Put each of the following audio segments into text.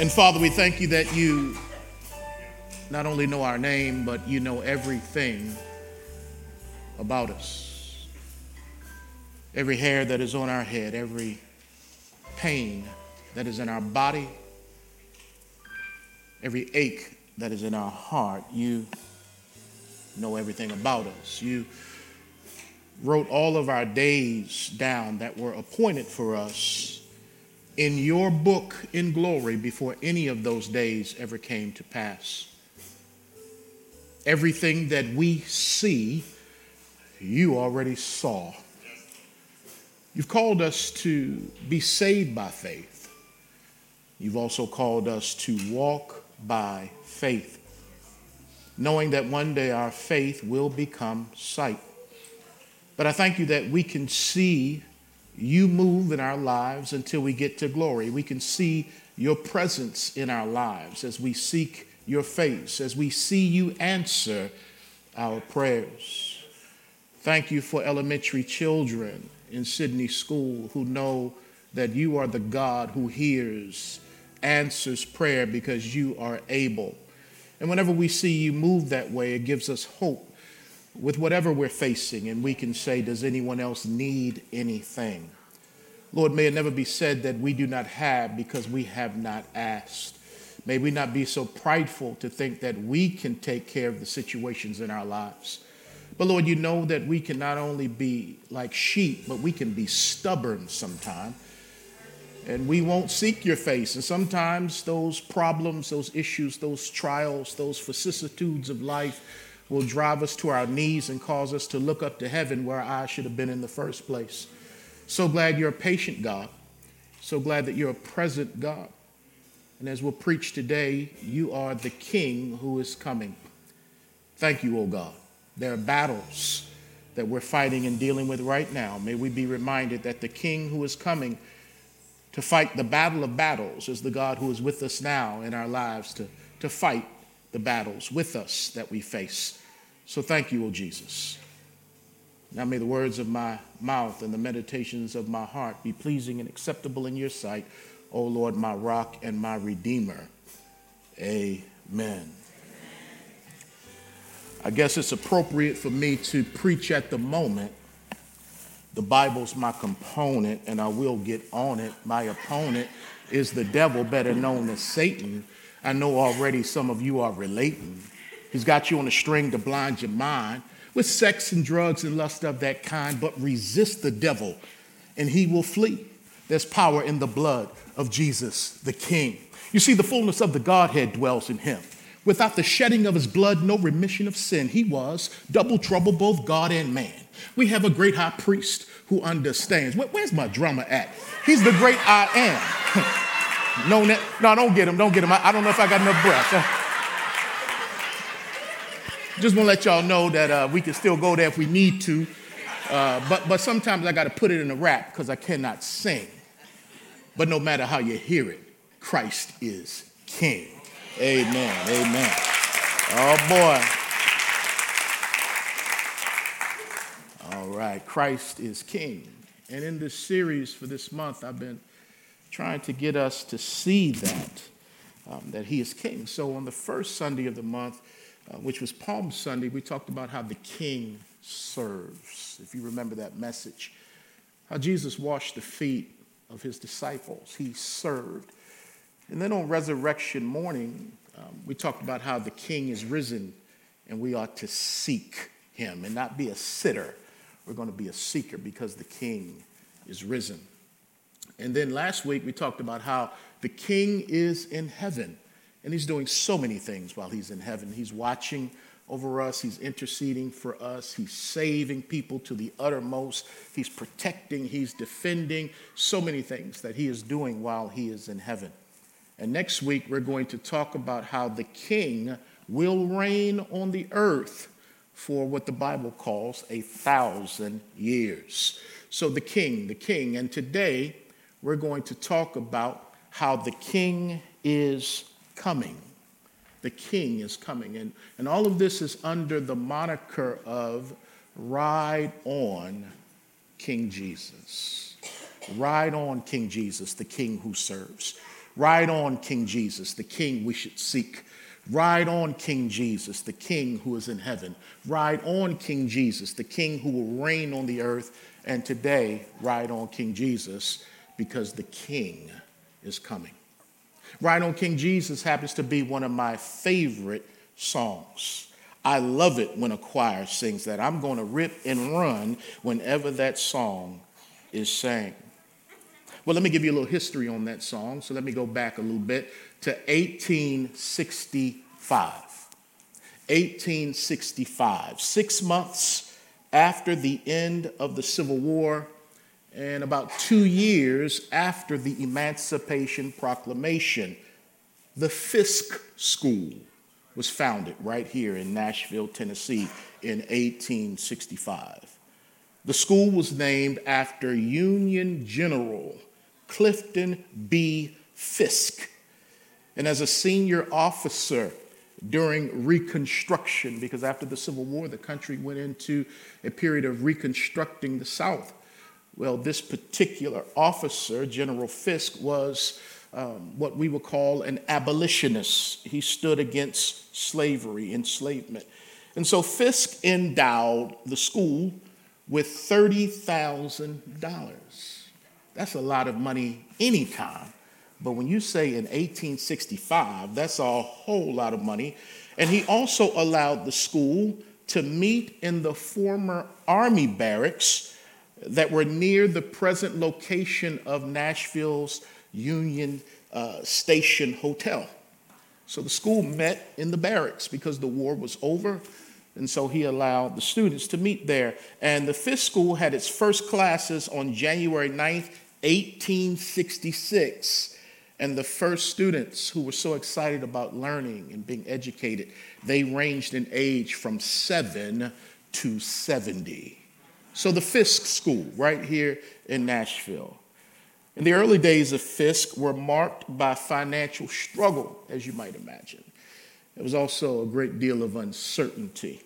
And Father, we thank you that you not only know our name, but you know everything about us. Every hair that is on our head, every pain that is in our body, every ache that is in our heart, you know everything about us. You wrote all of our days down that were appointed for us in your book in glory before any of those days ever came to pass. Everything that we see, you already saw. You've called us to be saved by faith. You've also called us to walk by faith, knowing that one day our faith will become sight. But I thank you that we can see you move in our lives until we get to glory. We can see your presence in our lives as we seek your face, as we see you answer our prayers. Thank you for elementary children in Sydney School who know that you are the God who hears, answers prayer because you are able. And whenever we see you move that way, it gives us hope with whatever we're facing, and we can say, Does anyone else need anything? Lord, may it never be said that we do not have because we have not asked. May we not be so prideful to think that we can take care of the situations in our lives. But Lord, you know that we can not only be like sheep, but we can be stubborn sometimes. And we won't seek your face. And sometimes those problems, those issues, those trials, those vicissitudes of life, will drive us to our knees and cause us to look up to heaven where I should have been in the first place. So glad you're a patient God. So glad that you're a present God. And as we'll preach today, you are the King who is coming. Thank you, O God. There are battles that we're fighting and dealing with right now. May we be reminded that the King who is coming to fight the battle of battles is the God who is with us now in our lives to, to fight the battles with us that we face. So thank you, O Jesus. Now may the words of my mouth and the meditations of my heart be pleasing and acceptable in your sight, O Lord, my rock and my redeemer. Amen. I guess it's appropriate for me to preach at the moment. The Bible's my component, and I will get on it. My opponent is the devil, better known as Satan. I know already some of you are relating. He's got you on a string to blind your mind with sex and drugs and lust of that kind, but resist the devil and he will flee. There's power in the blood of Jesus, the King. You see, the fullness of the Godhead dwells in him. Without the shedding of his blood, no remission of sin. He was double trouble, both God and man. We have a great high priest who understands. Where's my drummer at? He's the great I am. no, no, don't get him, don't get him. I, don't know if I got enough breath. Just want to let y'all know that uh, we can still go there if we need to. Uh, but, but sometimes I got to put it in a rap because I cannot sing. But no matter how you hear it, Christ is King. Amen. Amen. Oh boy. All right. Christ is King. And in this series for this month, I've been trying to get us to see that, um, that He is King. So on the first Sunday of the month, uh, which was Palm Sunday, we talked about how the king serves. If you remember that message, how Jesus washed the feet of his disciples, he served. And then on resurrection morning, um, we talked about how the king is risen and we ought to seek him and not be a sitter. We're going to be a seeker because the king is risen. And then last week, we talked about how the king is in heaven and he's doing so many things while he's in heaven. He's watching over us, he's interceding for us, he's saving people to the uttermost, he's protecting, he's defending, so many things that he is doing while he is in heaven. And next week, we're going to talk about how the king will reign on the earth for what the Bible calls a thousand years. So, the king, the king. And today, we're going to talk about how the king is coming. The king is coming. And, and all of this is under the moniker of Ride On King Jesus. Ride on King Jesus, the king who serves. Ride on, King Jesus, the King we should seek. Ride on, King Jesus, the King who is in heaven. Ride on, King Jesus, the King who will reign on the earth. And today, ride on, King Jesus, because the King is coming. Ride on, King Jesus happens to be one of my favorite songs. I love it when a choir sings that. I'm going to rip and run whenever that song is sang. Well, let me give you a little history on that song. So let me go back a little bit to 1865. 1865, six months after the end of the Civil War, and about two years after the Emancipation Proclamation, the Fisk School was founded right here in Nashville, Tennessee in 1865. The school was named after Union General Clinton B. Fisk. And as a senior officer during Reconstruction, because after the Civil War, the country went into a period of reconstructing the South. Well, this particular officer, General Fisk, was um, what we would call an abolitionist. He stood against slavery, enslavement. And so Fisk endowed the school with $30,000. That's a lot of money anytime. But when you say in 1865, that's a whole lot of money. And he also allowed the school to meet in the former Army barracks that were near the present location of Nashville's Union uh, Station Hotel. So the school met in the barracks because the war was over. And so he allowed the students to meet there. And the Fisk school had its first classes on January 9th, 1866. And the first students who were so excited about learning and being educated, they ranged in age from seven to 70. So the Fisk School, right here in Nashville. In the early days of Fisk were marked by financial struggle, as you might imagine. There was also a great deal of uncertainty.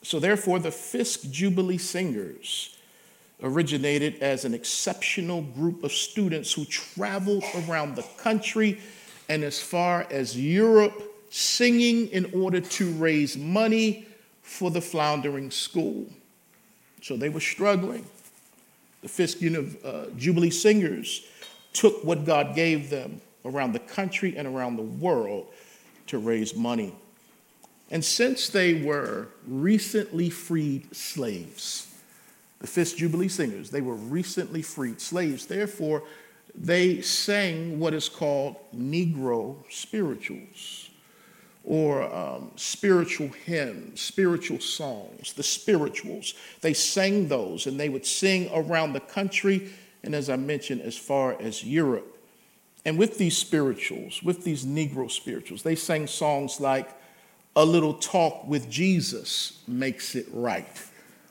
So, therefore, the Fisk Jubilee Singers originated as an exceptional group of students who traveled around the country and as far as Europe, singing in order to raise money for the floundering school. So they were struggling. The Fisk uh, Jubilee Singers took what God gave them around the country and around the world to raise money. And since they were recently freed slaves, the Fisk Jubilee Singers, they were recently freed slaves. Therefore, they sang what is called Negro spirituals or um, spiritual hymns, spiritual songs, the spirituals. They sang those and they would sing around the country and, as I mentioned, as far as Europe. And with these spirituals, with these Negro spirituals, they sang songs like A Little Talk with Jesus Makes It Right.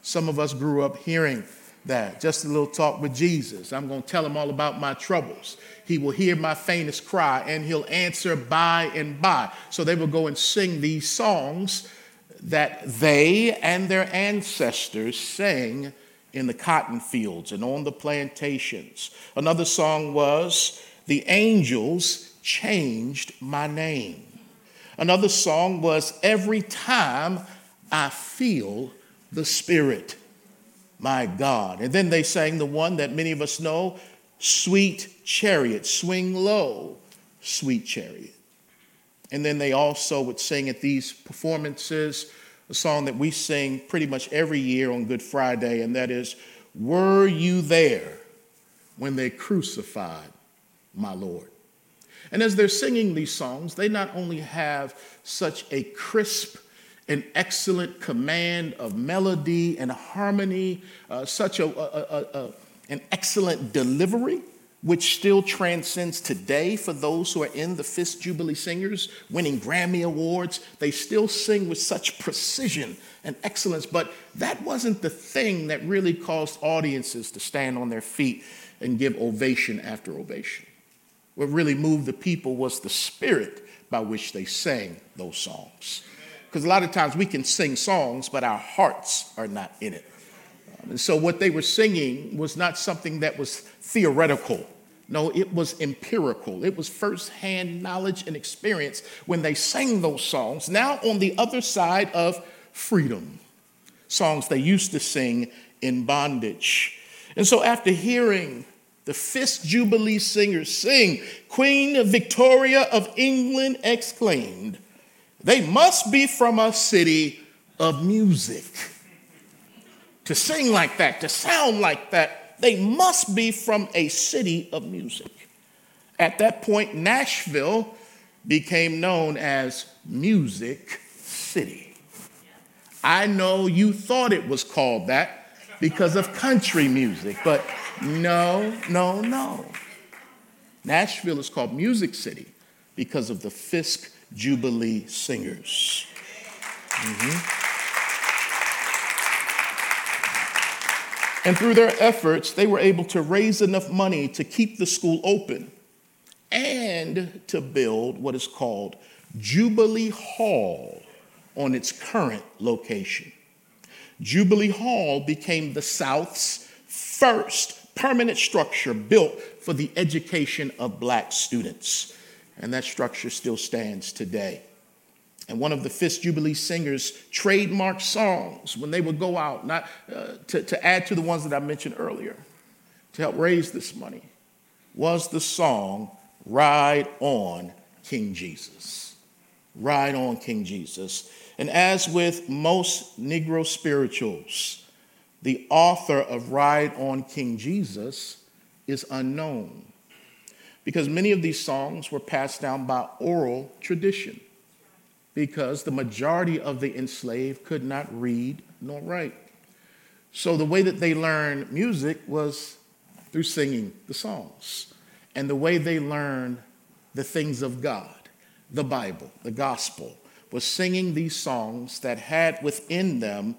Some of us grew up hearing that. Just a little talk with Jesus. I'm going to tell him all about my troubles. He will hear my faintest cry and he'll answer by and by. So they will go and sing these songs that they and their ancestors sang in the cotton fields and on the plantations. Another song was the angels changed my name. Another song was Every Time I Feel the Spirit, my God. And then they sang the one that many of us know Sweet Chariot, swing low, sweet chariot. And then they also would sing at these performances a song that we sing pretty much every year on Good Friday, and that is, Were You There When They Crucified my Lord. And as they're singing these songs, they not only have such a crisp and excellent command of melody and harmony, uh, such a, a, a, an excellent delivery, which still transcends today for those who are in the Fisk Jubilee Singers, winning Grammy Awards. They still sing with such precision and excellence, but that wasn't the thing that really caused audiences to stand on their feet and give ovation after ovation. What really moved the people was the spirit by which they sang those songs. Because a lot of times we can sing songs, but our hearts are not in it. Um, and so what they were singing was not something that was theoretical. No, it was empirical. It was firsthand knowledge and experience when they sang those songs. Now, on the other side of freedom, songs they used to sing in bondage. And so, after hearing the Fisk Jubilee singers sing, Queen Victoria of England exclaimed, They must be from a city of music. To sing like that, to sound like that, they must be from a city of music. At that point, Nashville became known as Music City. I know you thought it was called that because of country music, but no, no, no. Nashville is called Music City because of the Fisk Jubilee Singers. Mm-hmm. And through their efforts, they were able to raise enough money to keep the school open and to build what is called Jubilee Hall on its current location. Jubilee Hall became the South's first permanent structure built for the education of black students. And that structure still stands today. And one of the Fisk Jubilee singers' trademark songs when they would go out, not uh, to, to add to the ones that I mentioned earlier, to help raise this money, was the song Ride On King Jesus. Ride On King Jesus. And as with most Negro spirituals, the author of Ride On King Jesus is unknown because many of these songs were passed down by oral tradition because the majority of the enslaved could not read nor write. So the way that they learned music was through singing the songs. And the way they learned the things of God, the Bible, the gospel, was singing these songs that had within them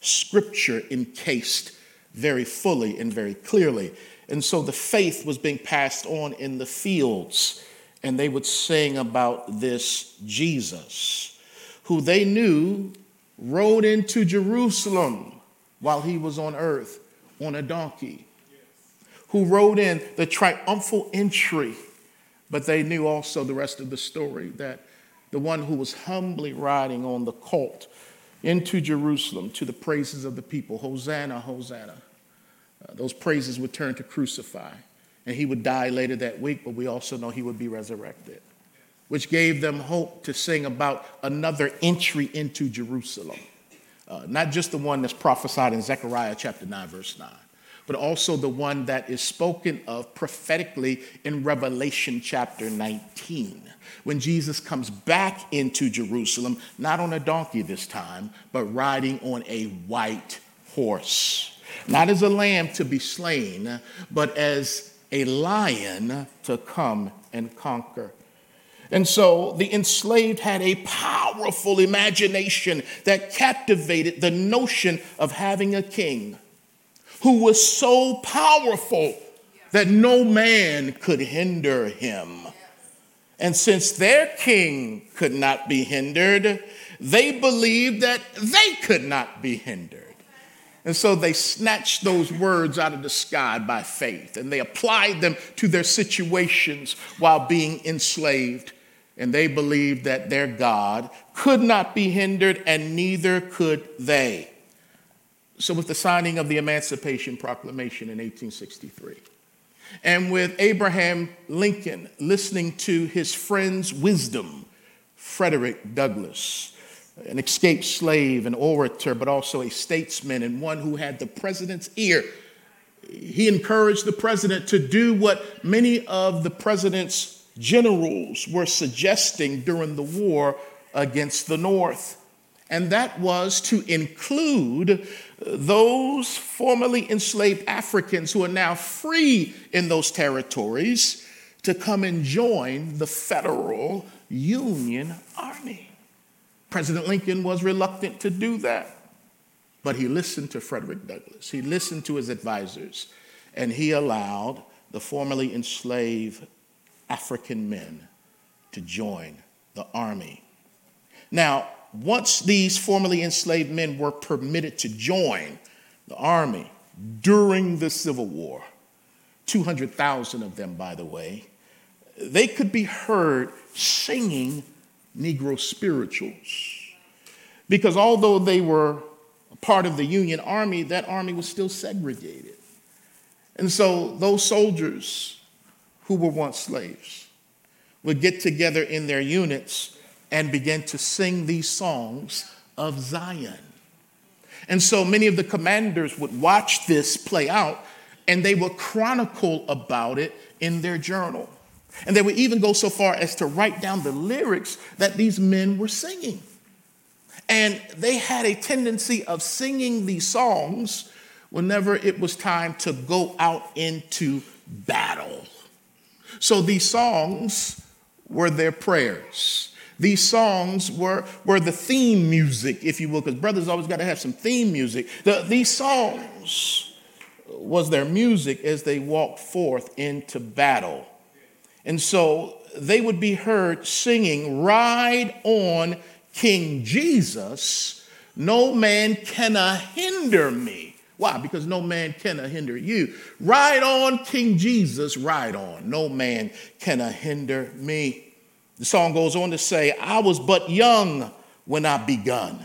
scripture encased very fully and very clearly. And so the faith was being passed on in the fields and they would sing about this Jesus, who they knew rode into Jerusalem while he was on earth on a donkey, who rode in the triumphal entry. But they knew also the rest of the story that the one who was humbly riding on the colt into Jerusalem to the praises of the people Hosanna, Hosanna. Uh, those praises would turn to crucify and he would die later that week, but we also know he would be resurrected, which gave them hope to sing about another entry into Jerusalem. Uh, not just the one that's prophesied in Zechariah chapter 9, verse 9, but also the one that is spoken of prophetically in Revelation chapter 19, when Jesus comes back into Jerusalem, not on a donkey this time, but riding on a white horse. Not as a lamb to be slain, but as a lion to come and conquer. And so the enslaved had a powerful imagination that captivated the notion of having a king who was so powerful that no man could hinder him. And since their king could not be hindered, they believed that they could not be hindered. And so they snatched those words out of the sky by faith and they applied them to their situations while being enslaved. And they believed that their God could not be hindered and neither could they. So, with the signing of the Emancipation Proclamation in 1863, and with Abraham Lincoln listening to his friend's wisdom, Frederick Douglass, an escaped slave, an orator, but also a statesman and one who had the president's ear. He encouraged the president to do what many of the president's generals were suggesting during the war against the North, and that was to include those formerly enslaved Africans who are now free in those territories to come and join the federal Union Army. President Lincoln was reluctant to do that, but he listened to Frederick Douglass. He listened to his advisors, and he allowed the formerly enslaved African men to join the army. Now, once these formerly enslaved men were permitted to join the army during the Civil War, 200,000 of them, by the way, they could be heard singing Negro spirituals. Because although they were part of the Union Army, that army was still segregated. And so those soldiers who were once slaves would get together in their units and begin to sing these songs of Zion. And so many of the commanders would watch this play out and they would chronicle about it in their journal. And they would even go so far as to write down the lyrics that these men were singing. And they had a tendency of singing these songs whenever it was time to go out into battle. So these songs were their prayers. These songs were, were the theme music, if you will, because brothers always got to have some theme music. The, these songs was their music as they walked forth into battle. And so they would be heard singing, Ride on King Jesus, no man can hinder me. Why? Because no man can hinder you. Ride on, King Jesus, ride on. No man can hinder me. The song goes on to say, I was but young when I begun.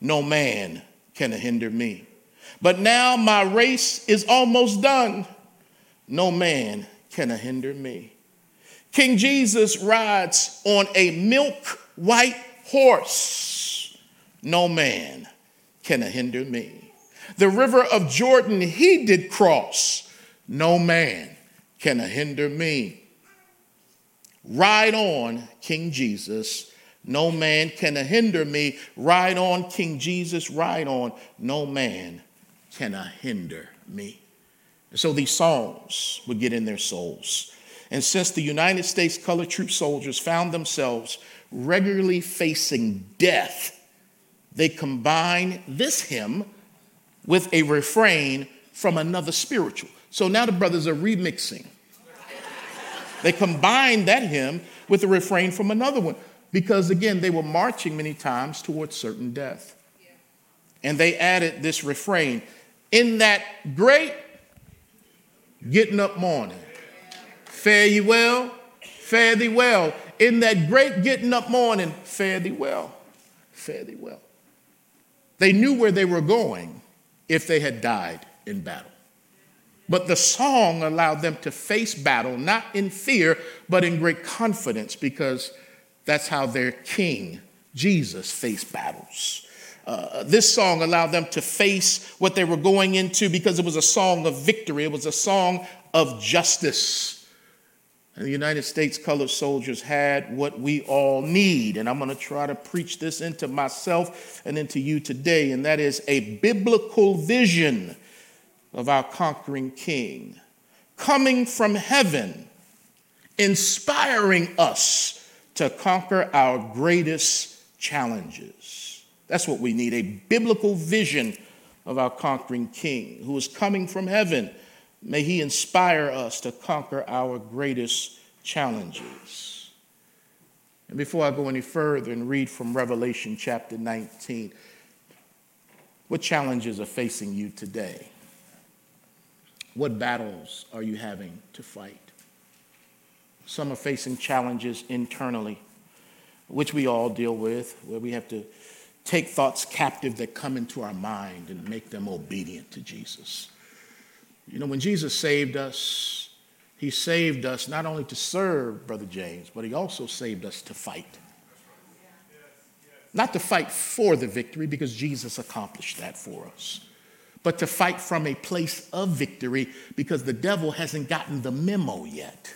No man can hinder me. But now my race is almost done. No man can hinder me. King Jesus rides on a milk white horse. No man can hinder me. The river of Jordan he did cross. No man can hinder me. Ride on, King Jesus. No man can hinder me. Ride on, King Jesus. Ride on. No man can hinder me. And so these songs would get in their souls. And since the United States colored troop soldiers found themselves regularly facing death, they combine this hymn with a refrain from another spiritual. So now the brothers are remixing. They combine that hymn with a refrain from another one because, again, they were marching many times towards certain death. And they added this refrain in that great getting up morning. Fare ye well, fare thee well in that great getting up morning, fare thee well, fare thee well. They knew where they were going if they had died in battle. But the song allowed them to face battle, not in fear, but in great confidence, because that's how their king, Jesus, faced battles. Uh, this song allowed them to face what they were going into because it was a song of victory, it was a song of justice. And the United States colored soldiers had what we all need. And I'm going to try to preach this into myself and into you today, and that is a biblical vision of our conquering king coming from heaven, inspiring us to conquer our greatest challenges. That's what we need a biblical vision of our conquering king who is coming from heaven May He inspire us to conquer our greatest challenges. And before I go any further and read from Revelation chapter 19, what challenges are facing you today? What battles are you having to fight? Some are facing challenges internally, which we all deal with, where we have to take thoughts captive that come into our mind and make them obedient to Jesus. You know, when Jesus saved us, he saved us not only to serve, Brother James, but he also saved us to fight. Not to fight for the victory, because Jesus accomplished that for us, but to fight from a place of victory, because the devil hasn't gotten the memo yet.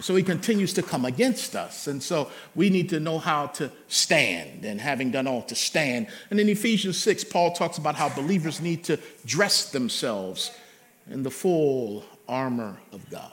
So he continues to come against us. And so we need to know how to stand, and having done all to stand. And in Ephesians 6, Paul talks about how believers need to dress themselves in the full armor of God.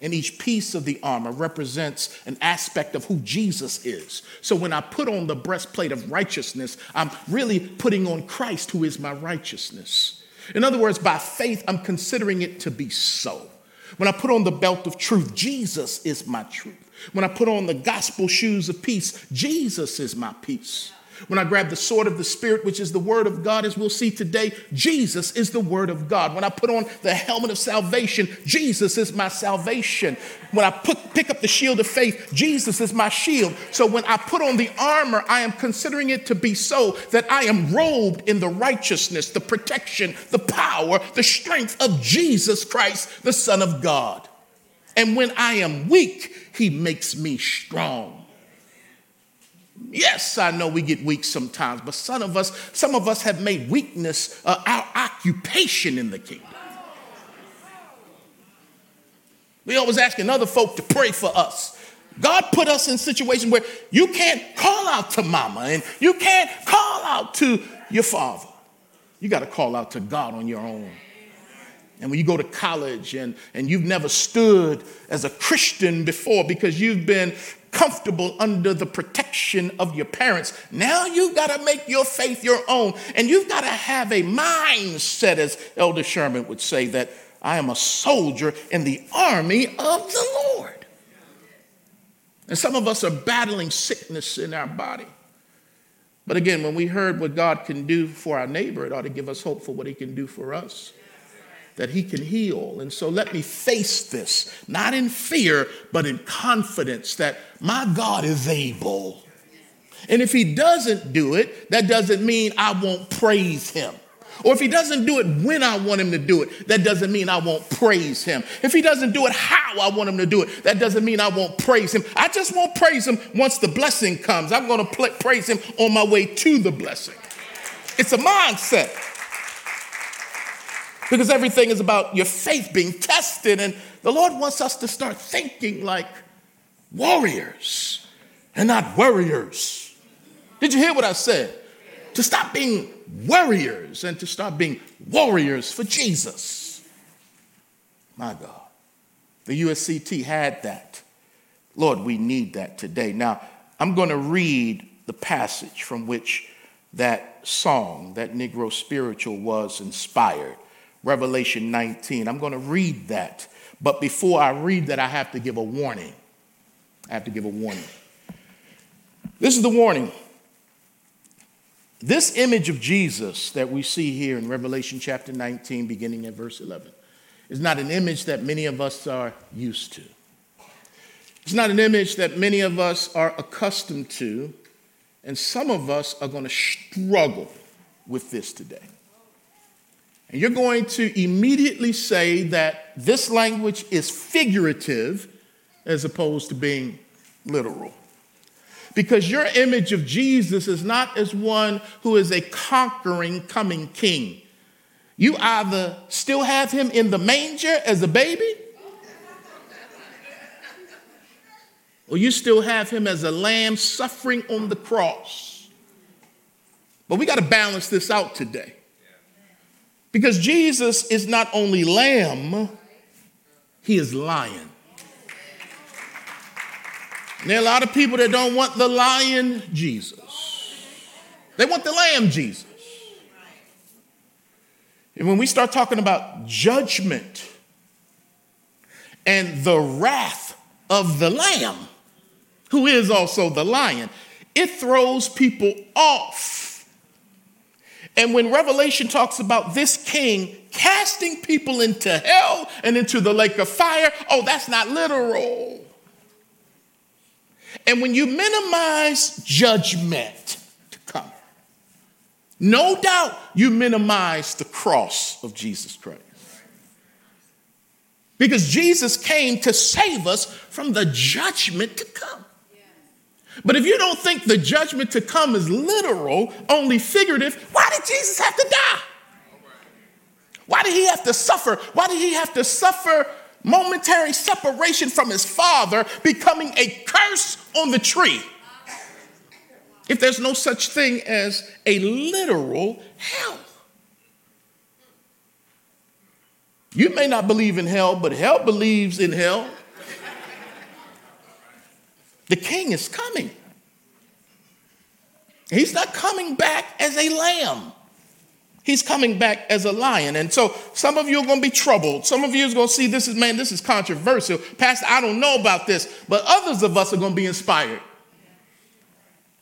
And each piece of the armor represents an aspect of who Jesus is. So when I put on the breastplate of righteousness, I'm really putting on Christ, who is my righteousness. In other words, by faith, I'm considering it to be so. When I put on the belt of truth, Jesus is my truth. When I put on the gospel shoes of peace, Jesus is my peace. When I grab the sword of the Spirit, which is the word of God, as we'll see today, Jesus is the word of God. When I put on the helmet of salvation, Jesus is my salvation. When I put, pick up the shield of faith, Jesus is my shield. So when I put on the armor, I am considering it to be so that I am robed in the righteousness, the protection, the power, the strength of Jesus Christ, the Son of God. And when I am weak, he makes me strong. Yes, I know we get weak sometimes, but some of us, some of us have made weakness uh, our occupation in the kingdom. We always asking other folk to pray for us. God put us in situations where you can't call out to mama and you can't call out to your father. You got to call out to God on your own. And when you go to college and, and you've never stood as a Christian before because you've been comfortable under the protection of your parents. Now you've got to make your faith your own. And you've got to have a mindset, as Elder Sherman would say, that I am a soldier in the army of the Lord. And some of us are battling sickness in our body. But again, when we heard what God can do for our neighbor, it ought to give us hope for what he can do for us that he can heal. And so let me face this, not in fear, but in confidence that my God is able. And if he doesn't do it, that doesn't mean I won't praise him. Or if he doesn't do it when I want him to do it, that doesn't mean I won't praise him. If he doesn't do it how I want him to do it, that doesn't mean I won't praise him. I just won't praise him once the blessing comes. I'm going to praise him on my way to the blessing. It's a mindset because everything is about your faith being tested. And the Lord wants us to start thinking like warriors and not worriers. Did you hear what I said? To stop being worriers and to start being warriors for Jesus. My God. The USCT had that. Lord, we need that today. Now, I'm going to read the passage from which that song, that Negro spiritual, was inspired. Revelation 19. I'm going to read that. But before I read that, I have to give a warning. I have to give a warning. This is the warning. This image of Jesus that we see here in Revelation chapter 19, beginning at verse 11, is not an image that many of us are used to. It's not an image that many of us are accustomed to, and some of us are going to struggle with this today. And you're going to immediately say that this language is figurative as opposed to being literal. Because your image of Jesus is not as one who is a conquering coming king. You either still have him in the manger as a baby, or you still have him as a lamb suffering on the cross. But we got to balance this out today. Because Jesus is not only lamb, he is lion. And there are a lot of people that don't want the lion Jesus. They want the lamb Jesus. And when we start talking about judgment and the wrath of the lamb, who is also the lion, it throws people off and when Revelation talks about this king casting people into hell and into the lake of fire, oh, that's not literal. And when you minimize judgment to come, no doubt you minimize the cross of Jesus Christ. Because Jesus came to save us from the judgment to come. But if you don't think the judgment to come is literal, only figurative, why did Jesus have to die? Why did he have to suffer? Why did he have to suffer momentary separation from his father, becoming a curse on the tree? If there's no such thing as a literal hell. You may not believe in hell, but hell believes in hell. The king is coming. He's not coming back as a lamb. He's coming back as a lion. And so some of you are going to be troubled. Some of you are going to see this is, man, this is controversial. Pastor, I don't know about this. But others of us are going to be inspired.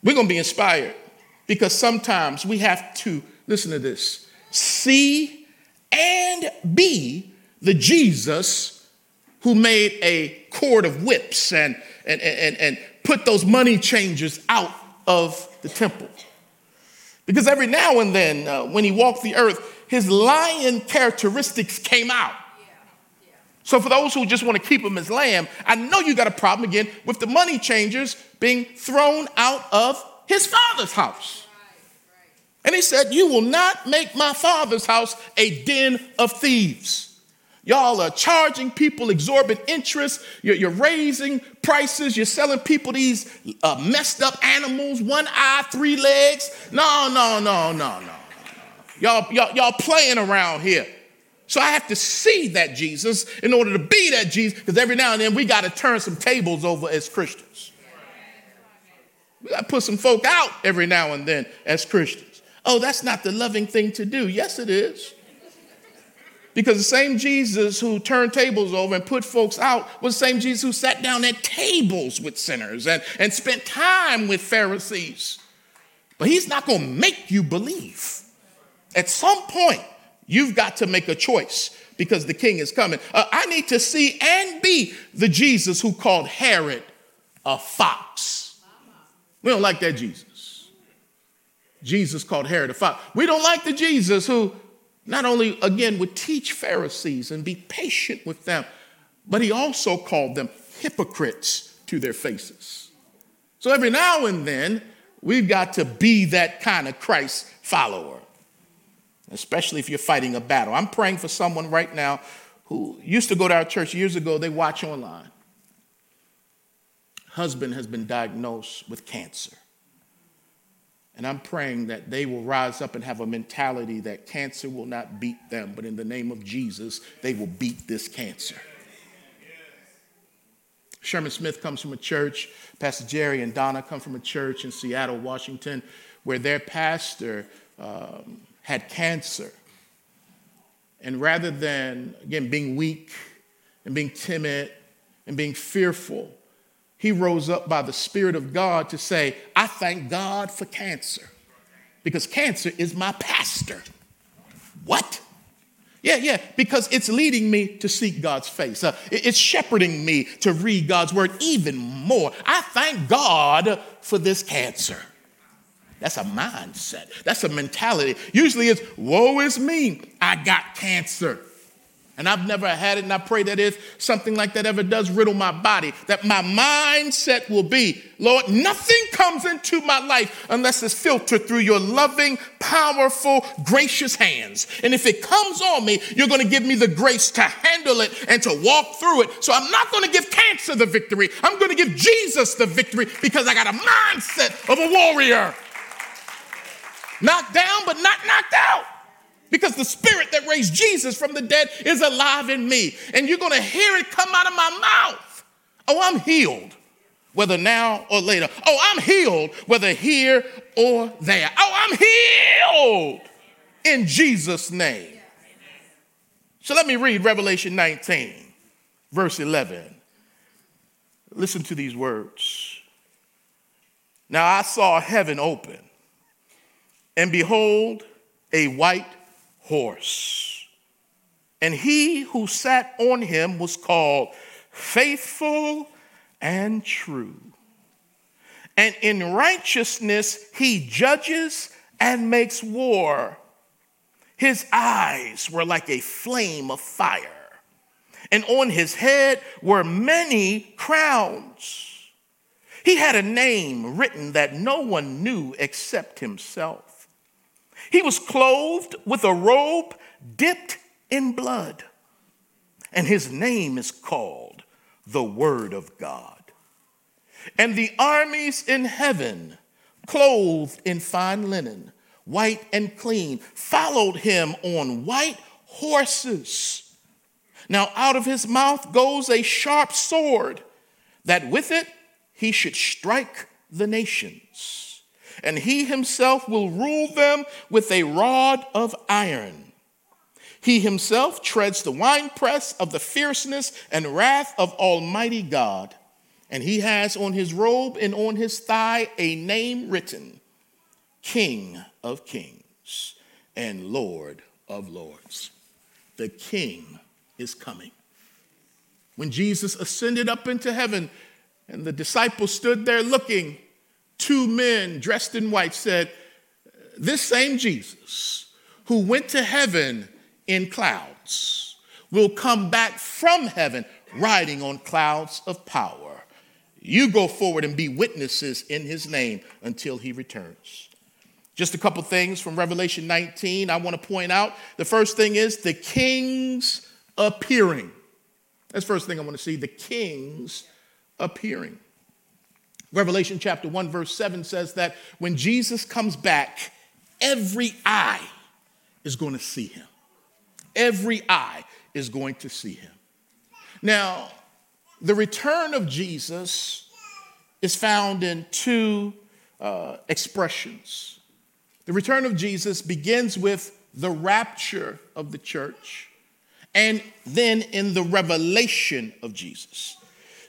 We're going to be inspired because sometimes we have to, listen to this, see and be the Jesus who made a cord of whips and, and, and, and put those money changers out of the temple. Because every now and then, uh, when he walked the earth, his lion characteristics came out. So, for those who just want to keep him as lamb, I know you got a problem again with the money changers being thrown out of his father's house. And he said, You will not make my father's house a den of thieves. Y'all are charging people exorbitant interest. You're, you're raising prices. You're selling people these uh, messed up animals, one eye, three legs. No, no, no, no, no. Y'all, y'all, y'all playing around here. So I have to see that Jesus in order to be that Jesus, because every now and then we got to turn some tables over as Christians. We got to put some folk out every now and then as Christians. Oh, that's not the loving thing to do. Yes, it is. Because the same Jesus who turned tables over and put folks out was the same Jesus who sat down at tables with sinners and, and spent time with Pharisees. But he's not going to make you believe. At some point, You've got to make a choice because the king is coming. Uh, I need to see and be the Jesus who called Herod a fox. We don't like that Jesus. Jesus called Herod a fox. We don't like the Jesus who not only, again, would teach Pharisees and be patient with them, but he also called them hypocrites to their faces. So every now and then, we've got to be that kind of Christ follower especially if you're fighting a battle. I'm praying for someone right now who used to go to our church years ago, they watch online. Husband has been diagnosed with cancer. And I'm praying that they will rise up and have a mentality that cancer will not beat them, but in the name of Jesus, they will beat this cancer. Sherman Smith comes from a church, Pastor Jerry and Donna come from a church in Seattle, Washington, where their pastor um, had cancer. And rather than, again, being weak and being timid and being fearful, he rose up by the Spirit of God to say, I thank God for cancer because cancer is my pastor. What? Yeah, yeah, because it's leading me to seek God's face. Uh, it's shepherding me to read God's word even more. I thank God for this cancer. That's a mindset. That's a mentality. Usually it's, woe is me, I got cancer. And I've never had it, and I pray that if something like that ever does riddle my body, that my mindset will be, Lord, nothing comes into my life unless it's filtered through your loving, powerful, gracious hands. And if it comes on me, you're going to give me the grace to handle it and to walk through it. So I'm not going to give cancer the victory. I'm going to give Jesus the victory because I got a mindset of a warrior knocked down, but not knocked out. Because the spirit that raised Jesus from the dead is alive in me. And you're going to hear it come out of my mouth. Oh, I'm healed, whether now or later. Oh, I'm healed, whether here or there. Oh, I'm healed in Jesus' name. So let me read Revelation 19, verse 11. Listen to these words. Now I saw heaven open and behold, a white horse. And he who sat on him was called faithful and true. And in righteousness he judges and makes war. His eyes were like a flame of fire, and on his head were many crowns. He had a name written that no one knew except himself. He was clothed with a robe dipped in blood, and his name is called the Word of God. And the armies in heaven, clothed in fine linen, white and clean, followed him on white horses. Now, out of his mouth goes a sharp sword, that with it he should strike the nations and he himself will rule them with a rod of iron. He himself treads the winepress of the fierceness and wrath of Almighty God. And he has on his robe and on his thigh a name written King of kings and Lord of lords. The King is coming. When Jesus ascended up into heaven and the disciples stood there looking, two men dressed in white said, This same Jesus who went to heaven in clouds will come back from heaven riding on clouds of power. You go forward and be witnesses in his name until he returns. Just a couple things from Revelation 19 I want to point out. The first thing is the king's appearing. That's the first thing I want to see the king's appearing. Revelation chapter 1, verse 7 says that when Jesus comes back, every eye is going to see him. Every eye is going to see him. Now, the return of Jesus is found in two uh, expressions. The return of Jesus begins with the rapture of the church and then in the revelation of Jesus.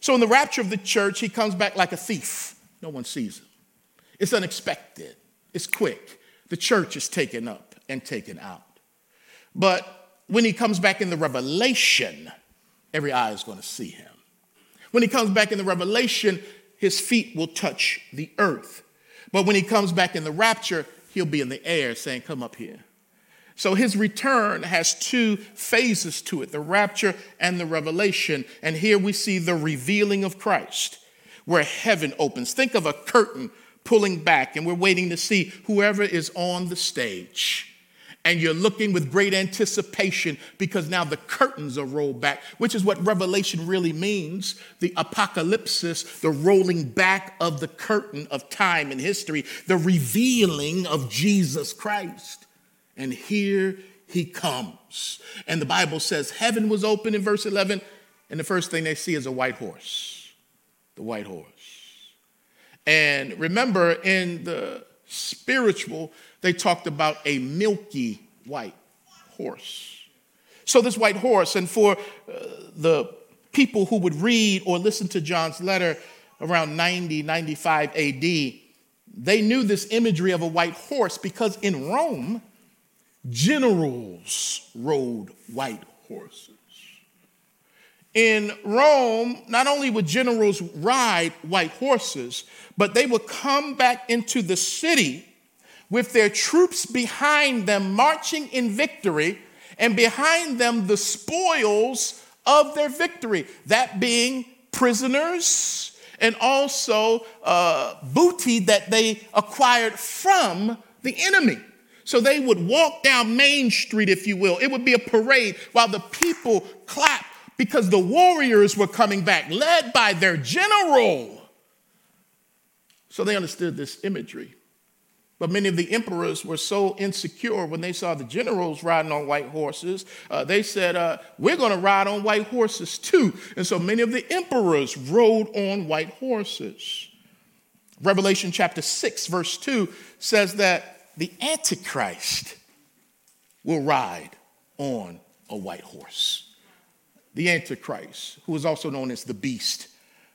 So, in the rapture of the church, he comes back like a thief. No one sees him. It's unexpected, it's quick. The church is taken up and taken out. But when he comes back in the revelation, every eye is going to see him. When he comes back in the revelation, his feet will touch the earth. But when he comes back in the rapture, he'll be in the air saying, Come up here. So his return has two phases to it the rapture and the revelation. And here we see the revealing of Christ, where heaven opens. Think of a curtain pulling back, and we're waiting to see whoever is on the stage and you're looking with great anticipation because now the curtains are rolled back, which is what Revelation really means the apocalypse, the rolling back of the curtain of time and history, the revealing of Jesus Christ. And here he comes. And the Bible says heaven was open in verse 11, and the first thing they see is a white horse. The white horse. And remember, in the spiritual, they talked about a milky white horse. So, this white horse, and for uh, the people who would read or listen to John's letter around 90, 95 AD, they knew this imagery of a white horse because in Rome, generals rode white horses. In Rome, not only would generals ride white horses, but they would come back into the city with their troops behind them marching in victory, and behind them the spoils of their victory, that being prisoners and also uh, booty that they acquired from the enemy. So they would walk down Main Street, if you will. It would be a parade while the people clapped because the warriors were coming back, led by their general. So they understood this imagery. But many of the emperors were so insecure when they saw the generals riding on white horses, uh, they said, uh, We're going to ride on white horses too. And so many of the emperors rode on white horses. Revelation chapter 6, verse 2 says that the Antichrist will ride on a white horse. The Antichrist, who is also known as the beast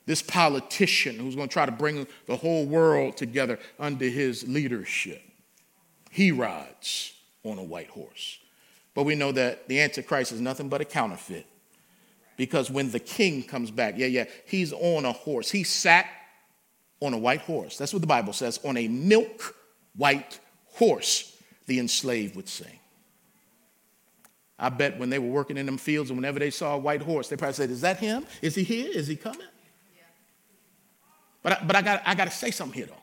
this politician who's going to try to bring the whole world together under his leadership. He rides on a white horse. But we know that the Antichrist is nothing but a counterfeit. Because when the king comes back, yeah, yeah, he's on a horse. He sat on a white horse. That's what the Bible says on a milk white horse, the enslaved would sing. I bet when they were working in them fields and whenever they saw a white horse, they probably said, Is that him? Is he here? Is he coming? But I, but I got I got to say something here though.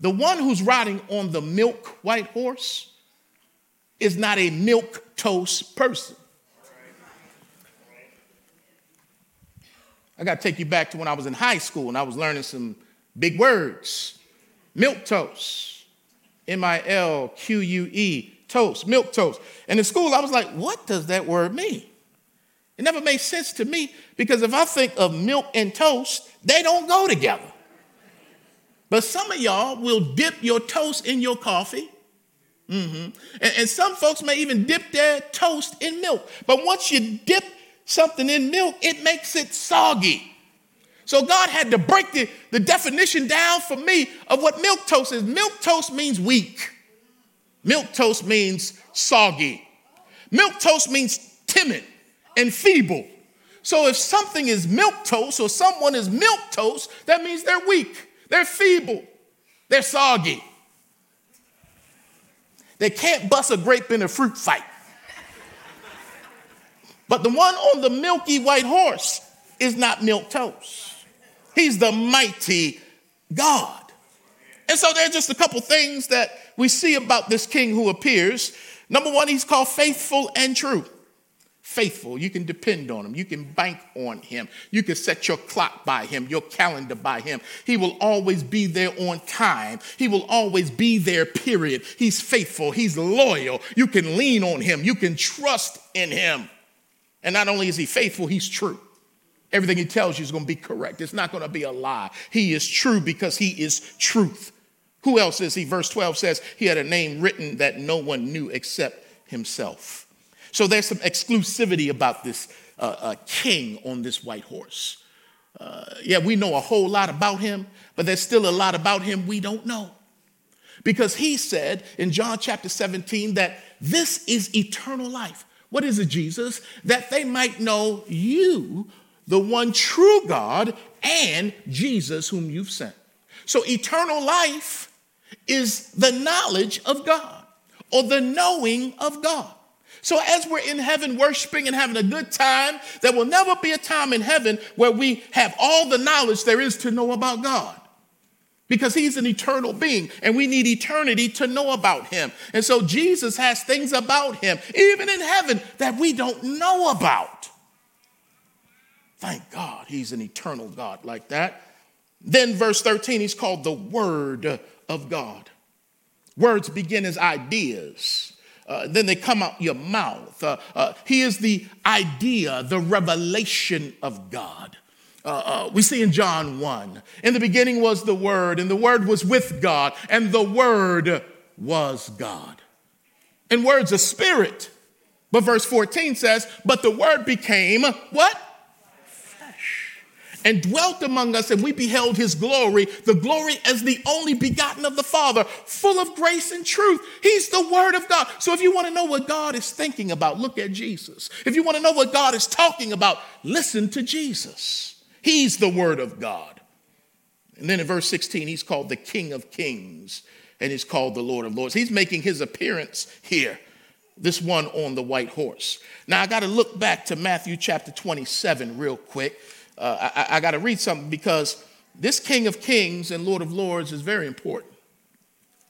The one who's riding on the milk white horse is not a milk toast person. I got to take you back to when I was in high school and I was learning some big words. Milk toast. M I L Q U E, toast, milk toast. And in school, I was like, what does that word mean? It never made sense to me because if I think of milk and toast, they don't go together. But some of y'all will dip your toast in your coffee. Mm-hmm. And, and some folks may even dip their toast in milk. But once you dip something in milk, it makes it soggy. So God had to break the, the definition down for me of what milk toast is. Milk toast means weak. Milk toast means soggy. Milk toast means timid and feeble. So if something is milk toast or someone is milk toast, that means they're weak, they're feeble, they're soggy. They can't bust a grape in a fruit fight. But the one on the milky white horse is not milk toast. He's the mighty God. And so there's just a couple things that we see about this king who appears. Number one, he's called faithful and true faithful. You can depend on him. You can bank on him. You can set your clock by him, your calendar by him. He will always be there on time. He will always be there, period. He's faithful. He's loyal. You can lean on him. You can trust in him. And not only is he faithful, he's true. Everything he tells you is going to be correct. It's not going to be a lie. He is true because he is truth. Who else is he? Verse 12 says he had a name written that no one knew except himself. So there's some exclusivity about this uh, uh, king on this white horse. Uh, yeah, we know a whole lot about him, but there's still a lot about him we don't know. Because he said in John chapter 17 that this is eternal life. What is it, Jesus? That they might know you, the one true God, and Jesus whom you've sent. So eternal life is the knowledge of God or the knowing of God. So, as we're in heaven worshiping and having a good time, there will never be a time in heaven where we have all the knowledge there is to know about God. Because he's an eternal being and we need eternity to know about him. And so Jesus has things about him, even in heaven, that we don't know about. Thank God he's an eternal God like that. Then, verse 13, he's called the Word of God. Words begin as ideas. Uh, then they come out your mouth. Uh, uh, he is the idea, the revelation of God. Uh, uh, we see in John 1 in the beginning was the Word, and the Word was with God, and the Word was God. And Word's a spirit. But verse 14 says, But the Word became what? And dwelt among us, and we beheld his glory, the glory as the only begotten of the Father, full of grace and truth. He's the Word of God. So if you want to know what God is thinking about, look at Jesus. If you want to know what God is talking about, listen to Jesus. He's the Word of God. And then in verse 16, he's called the King of Kings and he's called the Lord of Lords. He's making his appearance here, this one on the white horse. Now I got to look back to Matthew chapter 27 real quick uh, I, I got to read something because this King of Kings and Lord of Lords is very important.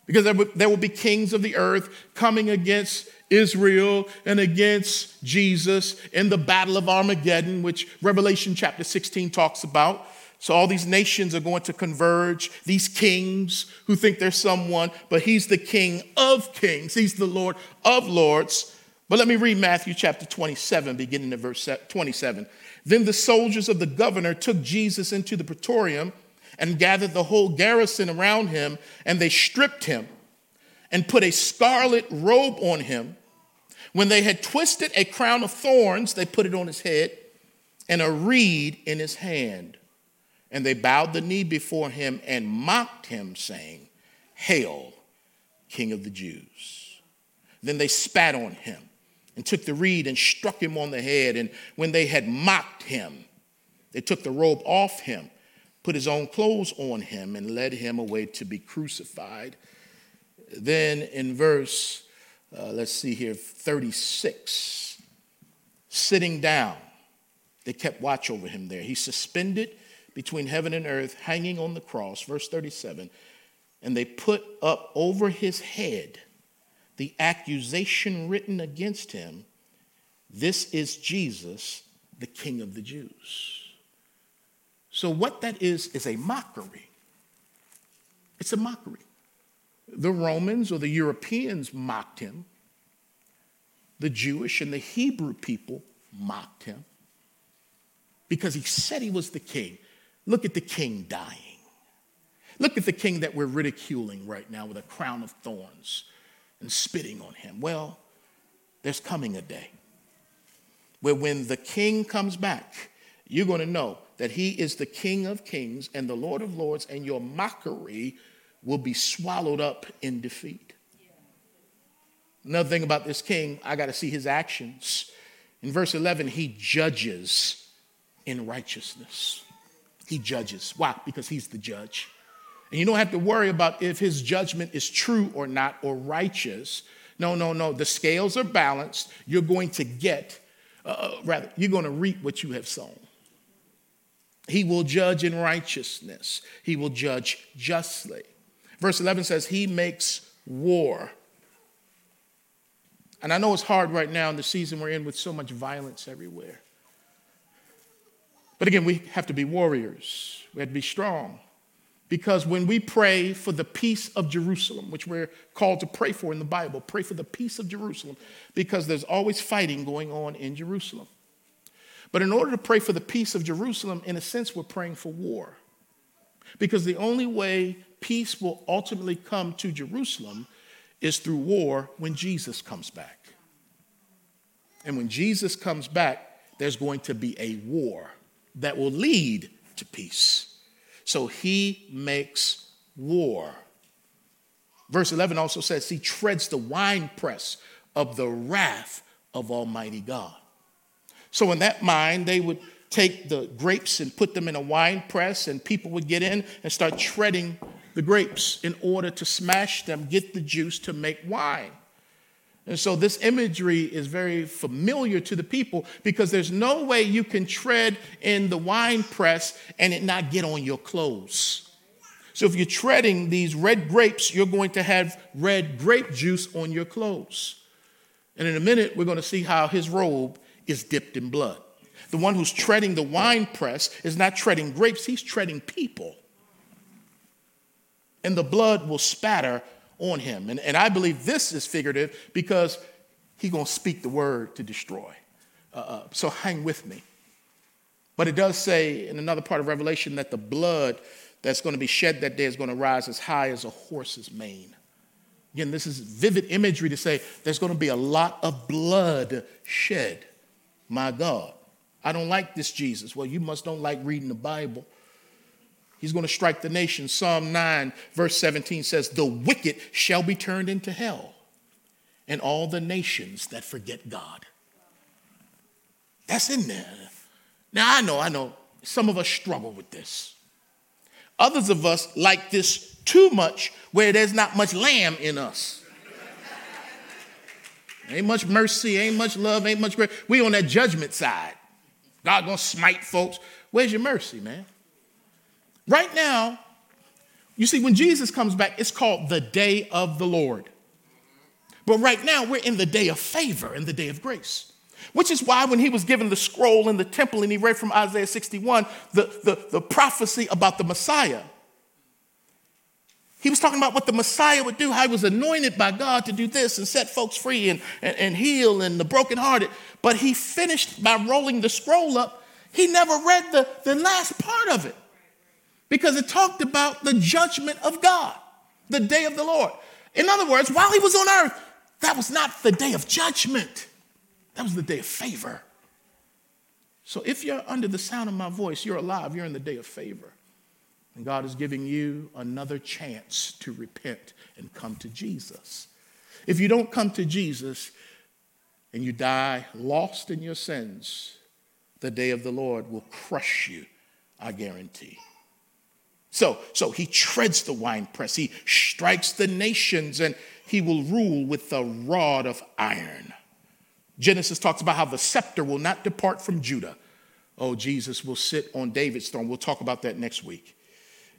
Because there there will be kings of the earth coming against Israel and against Jesus in the battle of Armageddon, which Revelation chapter 16 talks about. So all these nations are going to converge, these kings who think they're someone, but he's the king of kings, he's the Lord of lords. But let me read Matthew chapter 27, beginning at verse 27. Then the soldiers of the governor took Jesus into the praetorium and gathered the whole garrison around him, and they stripped him and put a scarlet robe on him. When they had twisted a crown of thorns, they put it on his head and a reed in his hand. And they bowed the knee before him and mocked him, saying, Hail, King of the Jews. Then they spat on him and took the reed and struck him on the head. And when they had mocked him, they took the robe off him, put his own clothes on him, and led him away to be crucified. Then in verse, uh, let's see here, 36, sitting down, they kept watch over him there. He suspended between heaven and earth, hanging on the cross. Verse 37, and they put up over his head the accusation written against him this is Jesus, the King of the Jews. So, what that is, is a mockery. It's a mockery. The Romans or the Europeans mocked him, the Jewish and the Hebrew people mocked him because he said he was the king. Look at the king dying. Look at the king that we're ridiculing right now with a crown of thorns and spitting on him. Well, there's coming a day where when the king comes back, you're going to know that he is the King of kings and the Lord of lords, and your mockery will be swallowed up in defeat. Another thing about this king, I got to see his actions. In verse 11, he judges in righteousness. He judges. Why? Because he's the judge. And you don't have to worry about if his judgment is true or not or righteous. No, no, no. The scales are balanced. You're going to get, uh, uh rather, you're going to reap what you have sown. He will judge in righteousness, he will judge justly. Verse 11 says, He makes war. And I know it's hard right now in the season we're in with so much violence everywhere. But again, we have to be warriors, we have to be strong. Because when we pray for the peace of Jerusalem, which we're called to pray for in the Bible, pray for the peace of Jerusalem, because there's always fighting going on in Jerusalem. But in order to pray for the peace of Jerusalem, in a sense, we're praying for war. Because the only way peace will ultimately come to Jerusalem is through war when Jesus comes back. And when Jesus comes back, there's going to be a war that will lead to peace. So he makes war. Verse 11 also says he treads the winepress of the wrath of Almighty God. So, in that mind, they would take the grapes and put them in a wine press, and people would get in and start treading the grapes in order to smash them, get the juice to make wine. And so this imagery is very familiar to the people because there's no way you can tread in the wine press and it not get on your clothes. So if you're treading these red grapes, you're going to have red grape juice on your clothes. And in a minute, we're going to see how his robe is dipped in blood. The one who's treading the wine press is not treading grapes, he's treading people. And the blood will spatter on him. And, and I believe this is figurative because he's going to speak the word to destroy. Uh, uh, so hang with me. But it does say in another part of Revelation that the blood that's going to be shed that day is going to rise as high as a horse's mane. Again, this is vivid imagery to say there's going to be a lot of blood shed. My God. I don't like this Jesus. Well, you must don't like reading the Bible. He's going to strike the nation. Psalm 9, verse 17 says, The wicked shall be turned into hell, and all the nations that forget God. That's in there. Now, I know, I know, some of us struggle with this. Others of us like this too much, where there's not much lamb in us. Ain't much mercy, ain't much love, ain't much grace. We on that judgment side. God gonna smite folks. Where's your mercy, man? Right now, you see, when Jesus comes back, it's called the day of the Lord. But right now, we're in the day of favor and the day of grace. Which is why, when he was given the scroll in the temple and he read from Isaiah 61, the, the, the prophecy about the Messiah, he was talking about what the Messiah would do, how he was anointed by God to do this and set folks free and, and, and heal and the brokenhearted. But he finished by rolling the scroll up. He never read the, the last part of it because it talked about the judgment of God, the day of the Lord. In other words, while he was on earth, that was not the day of judgment, that was the day of favor. So if you're under the sound of my voice, you're alive, you're in the day of favor. And God is giving you another chance to repent and come to Jesus. If you don't come to Jesus and you die lost in your sins, the day of the Lord will crush you, I guarantee. So, so he treads the winepress, he strikes the nations, and he will rule with the rod of iron. Genesis talks about how the scepter will not depart from Judah. Oh, Jesus will sit on David's throne. We'll talk about that next week.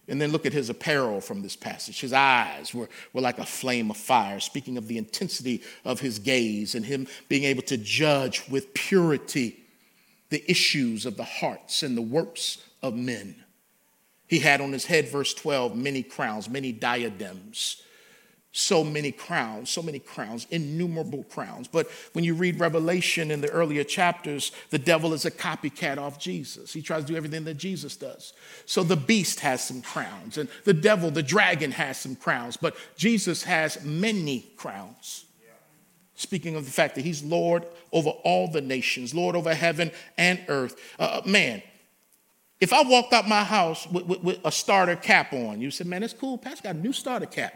And then look at his apparel from this passage. His eyes were, were like a flame of fire, speaking of the intensity of his gaze and him being able to judge with purity the issues of the hearts and the works of men. He had on his head, verse 12, many crowns, many diadems so many crowns, so many crowns, innumerable crowns. But when you read Revelation in the earlier chapters, the devil is a copycat of Jesus. He tries to do everything that Jesus does. So the beast has some crowns, and the devil, the dragon, has some crowns, but Jesus has many crowns. Speaking of the fact that he's Lord over all the nations, Lord over heaven and earth. Uh, man, If I walked out my house with, with, with a starter cap on, you said, man, that's cool. Pastor got a new starter cap.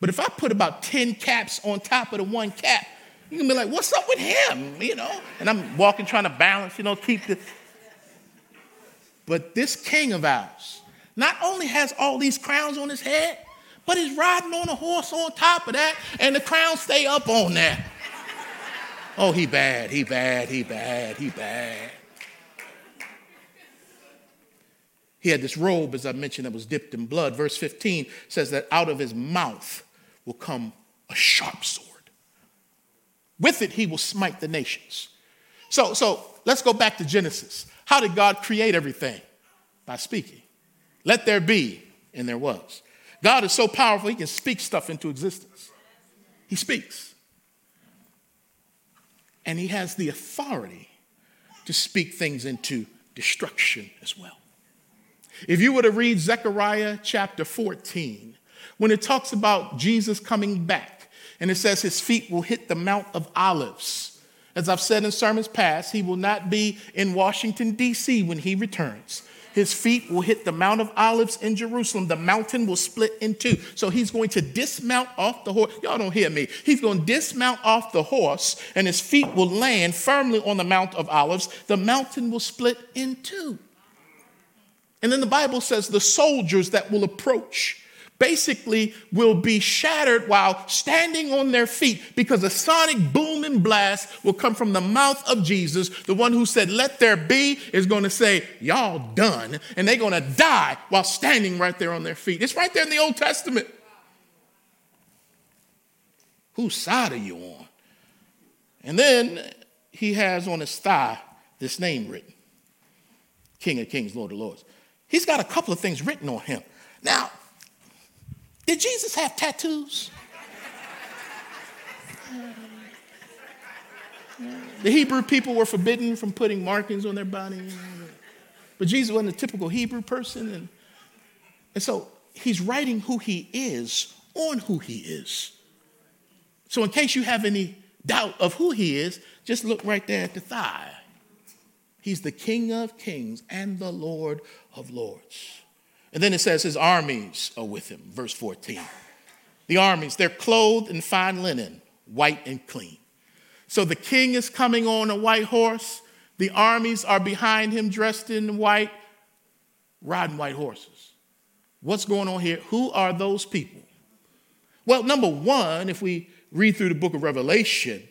But if I put about 10 caps on top of the one cap, you can be like, what's up with him? You know? And I'm walking trying to balance, you know, keep the. But this king of ours not only has all these crowns on his head, but he's riding on a horse on top of that, and the crowns stay up on that. Oh, he bad, he bad, he bad, he bad. He had this robe, as I mentioned, that was dipped in blood. Verse 15 says that out of his mouth will come a sharp sword. With it, he will smite the nations. So, so let's go back to Genesis. How did God create everything? By speaking. Let there be, and there was. God is so powerful, he can speak stuff into existence. He speaks. And he has the authority to speak things into destruction as well. If you were to read Zechariah chapter 14, when it talks about Jesus coming back, and it says his feet will hit the Mount of Olives. As I've said in sermons past, he will not be in Washington, D.C. when he returns. His feet will hit the Mount of Olives in Jerusalem. The mountain will split in two. So he's going to dismount off the horse. Y'all don't hear me. He's going to dismount off the horse, and his feet will land firmly on the Mount of Olives. The mountain will split in two. And then the Bible says the soldiers that will approach basically will be shattered while standing on their feet because a sonic boom and blast will come from the mouth of Jesus. The one who said, Let there be, is going to say, Y'all done. And they're going to die while standing right there on their feet. It's right there in the Old Testament. Whose side are you on? And then he has on his thigh this name written King of Kings, Lord of Lords. He's got a couple of things written on him. Now, did Jesus have tattoos? The Hebrew people were forbidden from putting markings on their body. But Jesus wasn't a typical Hebrew person. And, and so he's writing who he is on who he is. So, in case you have any doubt of who he is, just look right there at the thigh. He's the King of kings and the Lord of lords. And then it says his armies are with him, verse 14. The armies, they're clothed in fine linen, white and clean. So the king is coming on a white horse. The armies are behind him, dressed in white, riding white horses. What's going on here? Who are those people? Well, number one, if we read through the book of Revelation,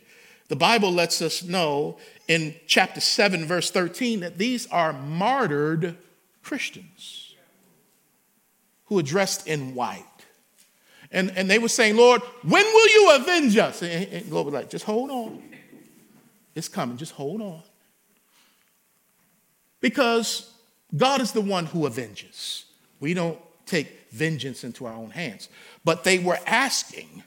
the Bible lets us know in chapter 7, verse 13, that these are martyred Christians who are dressed in white. And, and they were saying, Lord, when will you avenge us? And, and Lord was like, just hold on. It's coming, just hold on. Because God is the one who avenges. We don't take vengeance into our own hands. But they were asking,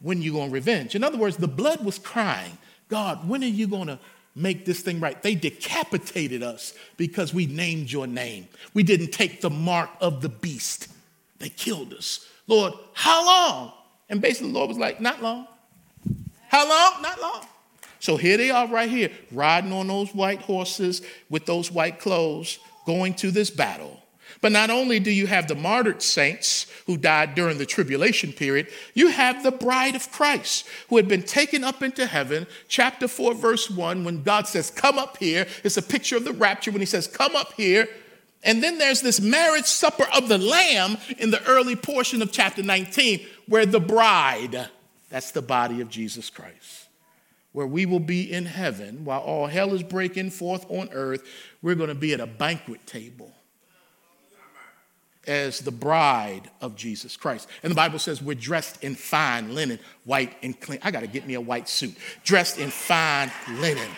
when you going to revenge? In other words, the blood was crying, God, when are you going to make this thing right? They decapitated us because we named your name. We didn't take the mark of the beast. They killed us. Lord, how long? And basically, the Lord was like, not long. How long? Not long. So here they are right here, riding on those white horses with those white clothes, going to this battle. But not only do you have the martyred saints who died during the tribulation period, you have the bride of Christ who had been taken up into heaven. Chapter 4, verse 1, when God says, Come up here, it's a picture of the rapture when he says, Come up here. And then there's this marriage supper of the Lamb in the early portion of chapter 19, where the bride, that's the body of Jesus Christ, where we will be in heaven while all hell is breaking forth on earth. We're going to be at a banquet table as the bride of Jesus Christ. And the Bible says we're dressed in fine linen, white and clean. I got to get me a white suit. Dressed in fine linen,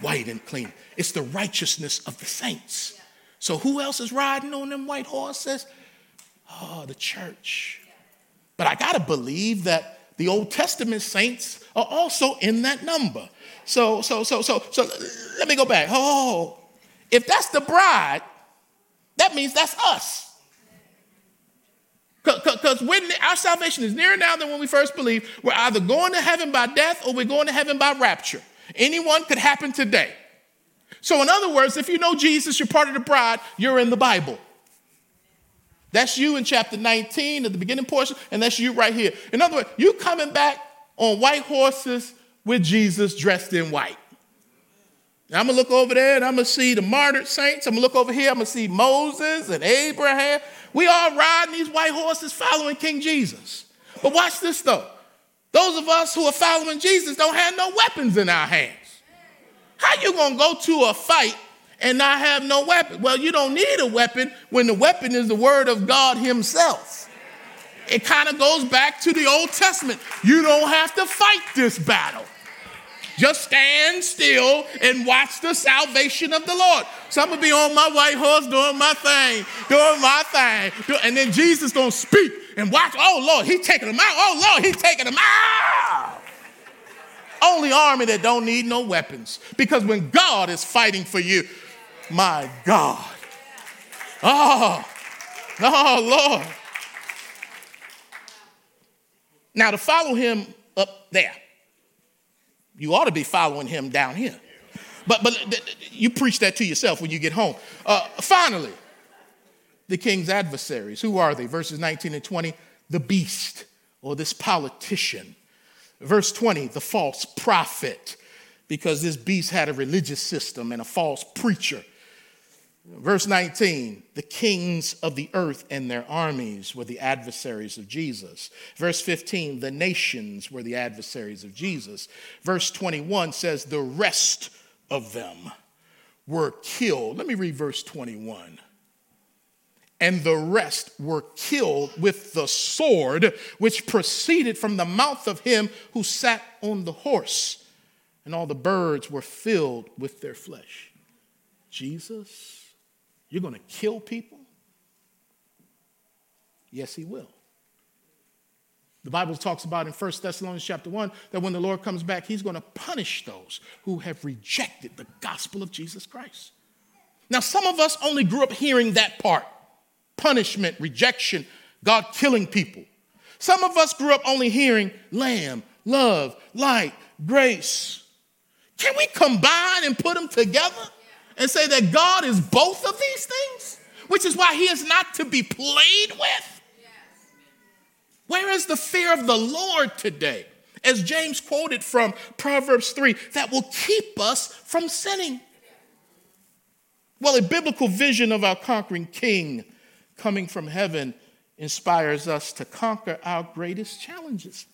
white and clean. It's the righteousness of the saints. So who else is riding on them white horses? Oh, the church. But I got to believe that the Old Testament saints are also in that number. So, so, so, so, so let me go back. Oh, if that's the bride, that means that's us. Because when our salvation is nearer now than when we first believed, we're either going to heaven by death or we're going to heaven by rapture. Anyone could happen today. So, in other words, if you know Jesus, you're part of the bride, you're in the Bible. That's you in chapter 19 at the beginning portion, and that's you right here. In other words, you coming back on white horses with Jesus dressed in white. I'm gonna look over there and I'm gonna see the martyred saints. I'm gonna look over here, I'm gonna see Moses and Abraham. We all riding these white horses following King Jesus. But watch this though. Those of us who are following Jesus don't have no weapons in our hands. How you gonna go to a fight and not have no weapon? Well, you don't need a weapon when the weapon is the word of God Himself. It kind of goes back to the Old Testament. You don't have to fight this battle. Just stand still and watch the salvation of the Lord. So I'm gonna be on my white horse doing my thing, doing my thing. And then Jesus gonna speak and watch. Oh Lord, he's taking them out. Oh Lord, he's taking them out. Only army that don't need no weapons. Because when God is fighting for you, my God. Oh, oh Lord. Now to follow him up there you ought to be following him down here. But, but you preach that to yourself when you get home. Uh, finally, the king's adversaries. Who are they? Verses 19 and 20 the beast or this politician. Verse 20, the false prophet, because this beast had a religious system and a false preacher. Verse 19, the kings of the earth and their armies were the adversaries of Jesus. Verse 15, the nations were the adversaries of Jesus. Verse 21 says, the rest of them were killed. Let me read verse 21. And the rest were killed with the sword which proceeded from the mouth of him who sat on the horse, and all the birds were filled with their flesh. Jesus you're going to kill people? Yes, he will. The Bible talks about in 1 Thessalonians chapter 1 that when the Lord comes back, he's going to punish those who have rejected the gospel of Jesus Christ. Now, some of us only grew up hearing that part punishment, rejection, God killing people. Some of us grew up only hearing lamb, love, light, grace. Can we combine and put them together? And say that God is both of these things, which is why he is not to be played with? Where is the fear of the Lord today? As James quoted from Proverbs 3, that will keep us from sinning. Well, a biblical vision of our conquering king coming from heaven inspires us to conquer our greatest challenges.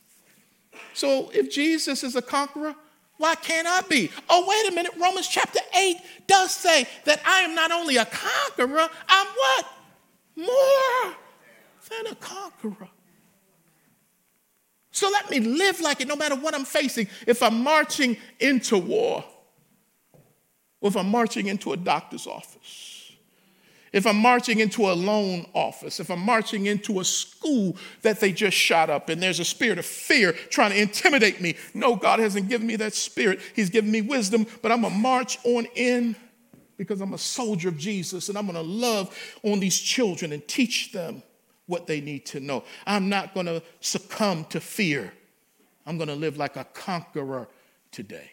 So, if Jesus is a conqueror, why can't I be? Oh, wait a minute. Romans chapter 8 does say that I am not only a conqueror, I'm what? More than a conqueror. So let me live like it no matter what I'm facing. If I'm marching into war, or if I'm marching into a doctor's office, if I'm marching into a loan office, if I'm marching into a school that they just shot up and there's a spirit of fear trying to intimidate me. No, God hasn't given me that spirit. He's given me wisdom, but I'm going to march on in because I'm a soldier of Jesus and I'm going to love on these children and teach them what they need to know. I'm not going to succumb to fear. I'm going to live like a conqueror today.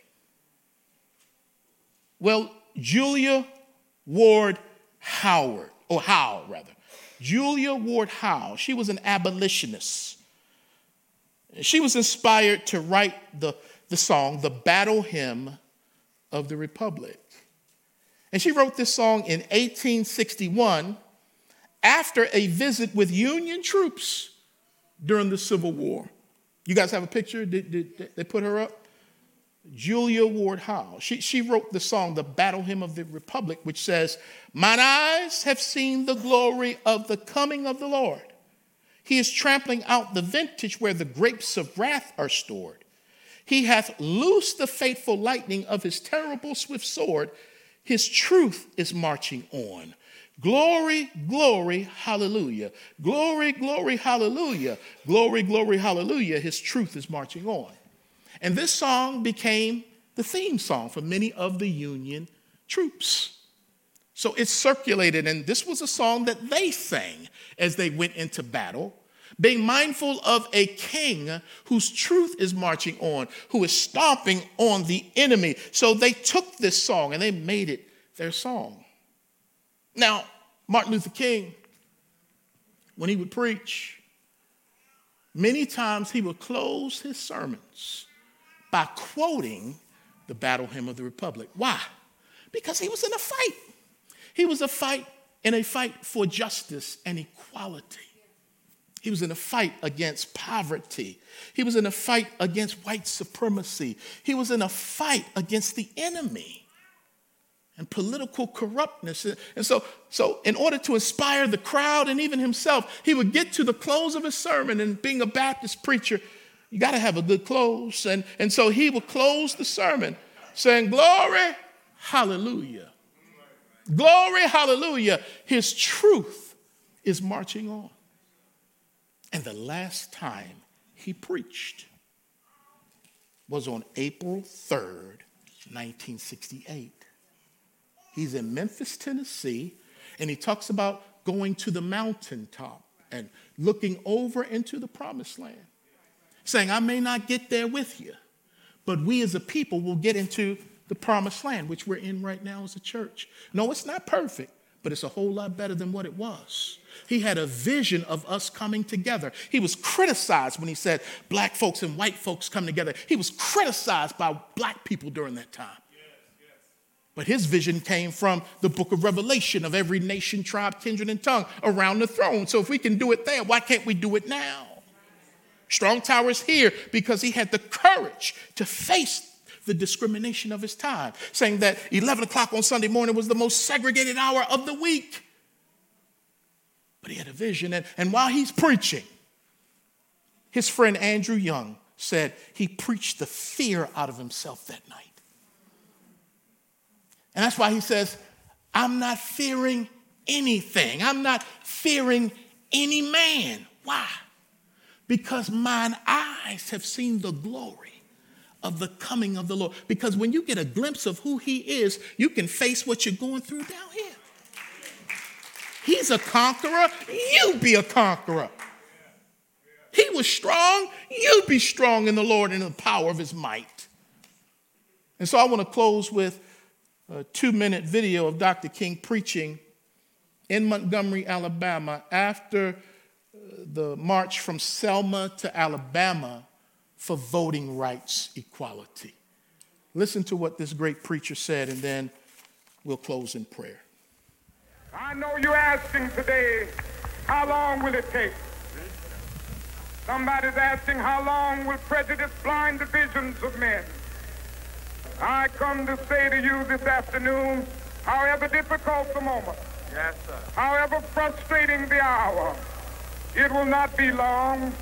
Well, Julia Ward Howard, or Howe rather. Julia Ward Howe, she was an abolitionist. She was inspired to write the, the song, The Battle Hymn of the Republic. And she wrote this song in 1861 after a visit with Union troops during the Civil War. You guys have a picture? Did, did, did they put her up? Julia Ward Howe. She, she wrote the song, The Battle Hymn of the Republic, which says, Mine eyes have seen the glory of the coming of the Lord. He is trampling out the vintage where the grapes of wrath are stored. He hath loosed the fateful lightning of his terrible swift sword. His truth is marching on. Glory, glory, hallelujah. Glory, glory, hallelujah. Glory, glory, hallelujah. His truth is marching on. And this song became the theme song for many of the Union troops. So it circulated, and this was a song that they sang as they went into battle. being mindful of a king whose truth is marching on, who is stomping on the enemy. So they took this song and they made it their song. Now, Martin Luther King, when he would preach, many times he would close his sermons by quoting the battle hymn of the Republic. Why? Because he was in a fight. He was a fight in a fight for justice and equality. He was in a fight against poverty. He was in a fight against white supremacy. He was in a fight against the enemy and political corruptness. And so, so in order to inspire the crowd and even himself, he would get to the close of his sermon. And being a Baptist preacher, you got to have a good close. And, and so he would close the sermon saying, Glory, hallelujah. Glory, hallelujah. His truth is marching on. And the last time he preached was on April 3rd, 1968. He's in Memphis, Tennessee, and he talks about going to the mountaintop and looking over into the promised land, saying, I may not get there with you, but we as a people will get into the promised land, which we're in right now as a church. No, it's not perfect, but it's a whole lot better than what it was. He had a vision of us coming together. He was criticized when he said black folks and white folks come together. He was criticized by black people during that time. But his vision came from the book of Revelation of every nation, tribe, kindred, and tongue around the throne. So if we can do it there, why can't we do it now? Strong Tower is here because he had the courage to face the discrimination of his time, saying that 11 o'clock on Sunday morning was the most segregated hour of the week. But he had a vision, and, and while he's preaching, his friend Andrew Young said he preached the fear out of himself that night. And that's why he says, I'm not fearing anything. I'm not fearing any man. Why? Because mine eyes have seen the glory of the coming of the Lord. Because when you get a glimpse of who he is, you can face what you're going through down here. He's a conqueror. You be a conqueror. He was strong. You be strong in the Lord and in the power of his might. And so I want to close with a two minute video of Dr. King preaching in Montgomery, Alabama, after the march from Selma to Alabama for voting rights equality. Listen to what this great preacher said, and then we'll close in prayer. I know you're asking today, how long will it take? Somebody's asking, how long will prejudice blind the visions of men? I come to say to you this afternoon, however difficult the moment, yes, sir. however frustrating the hour, it will not be long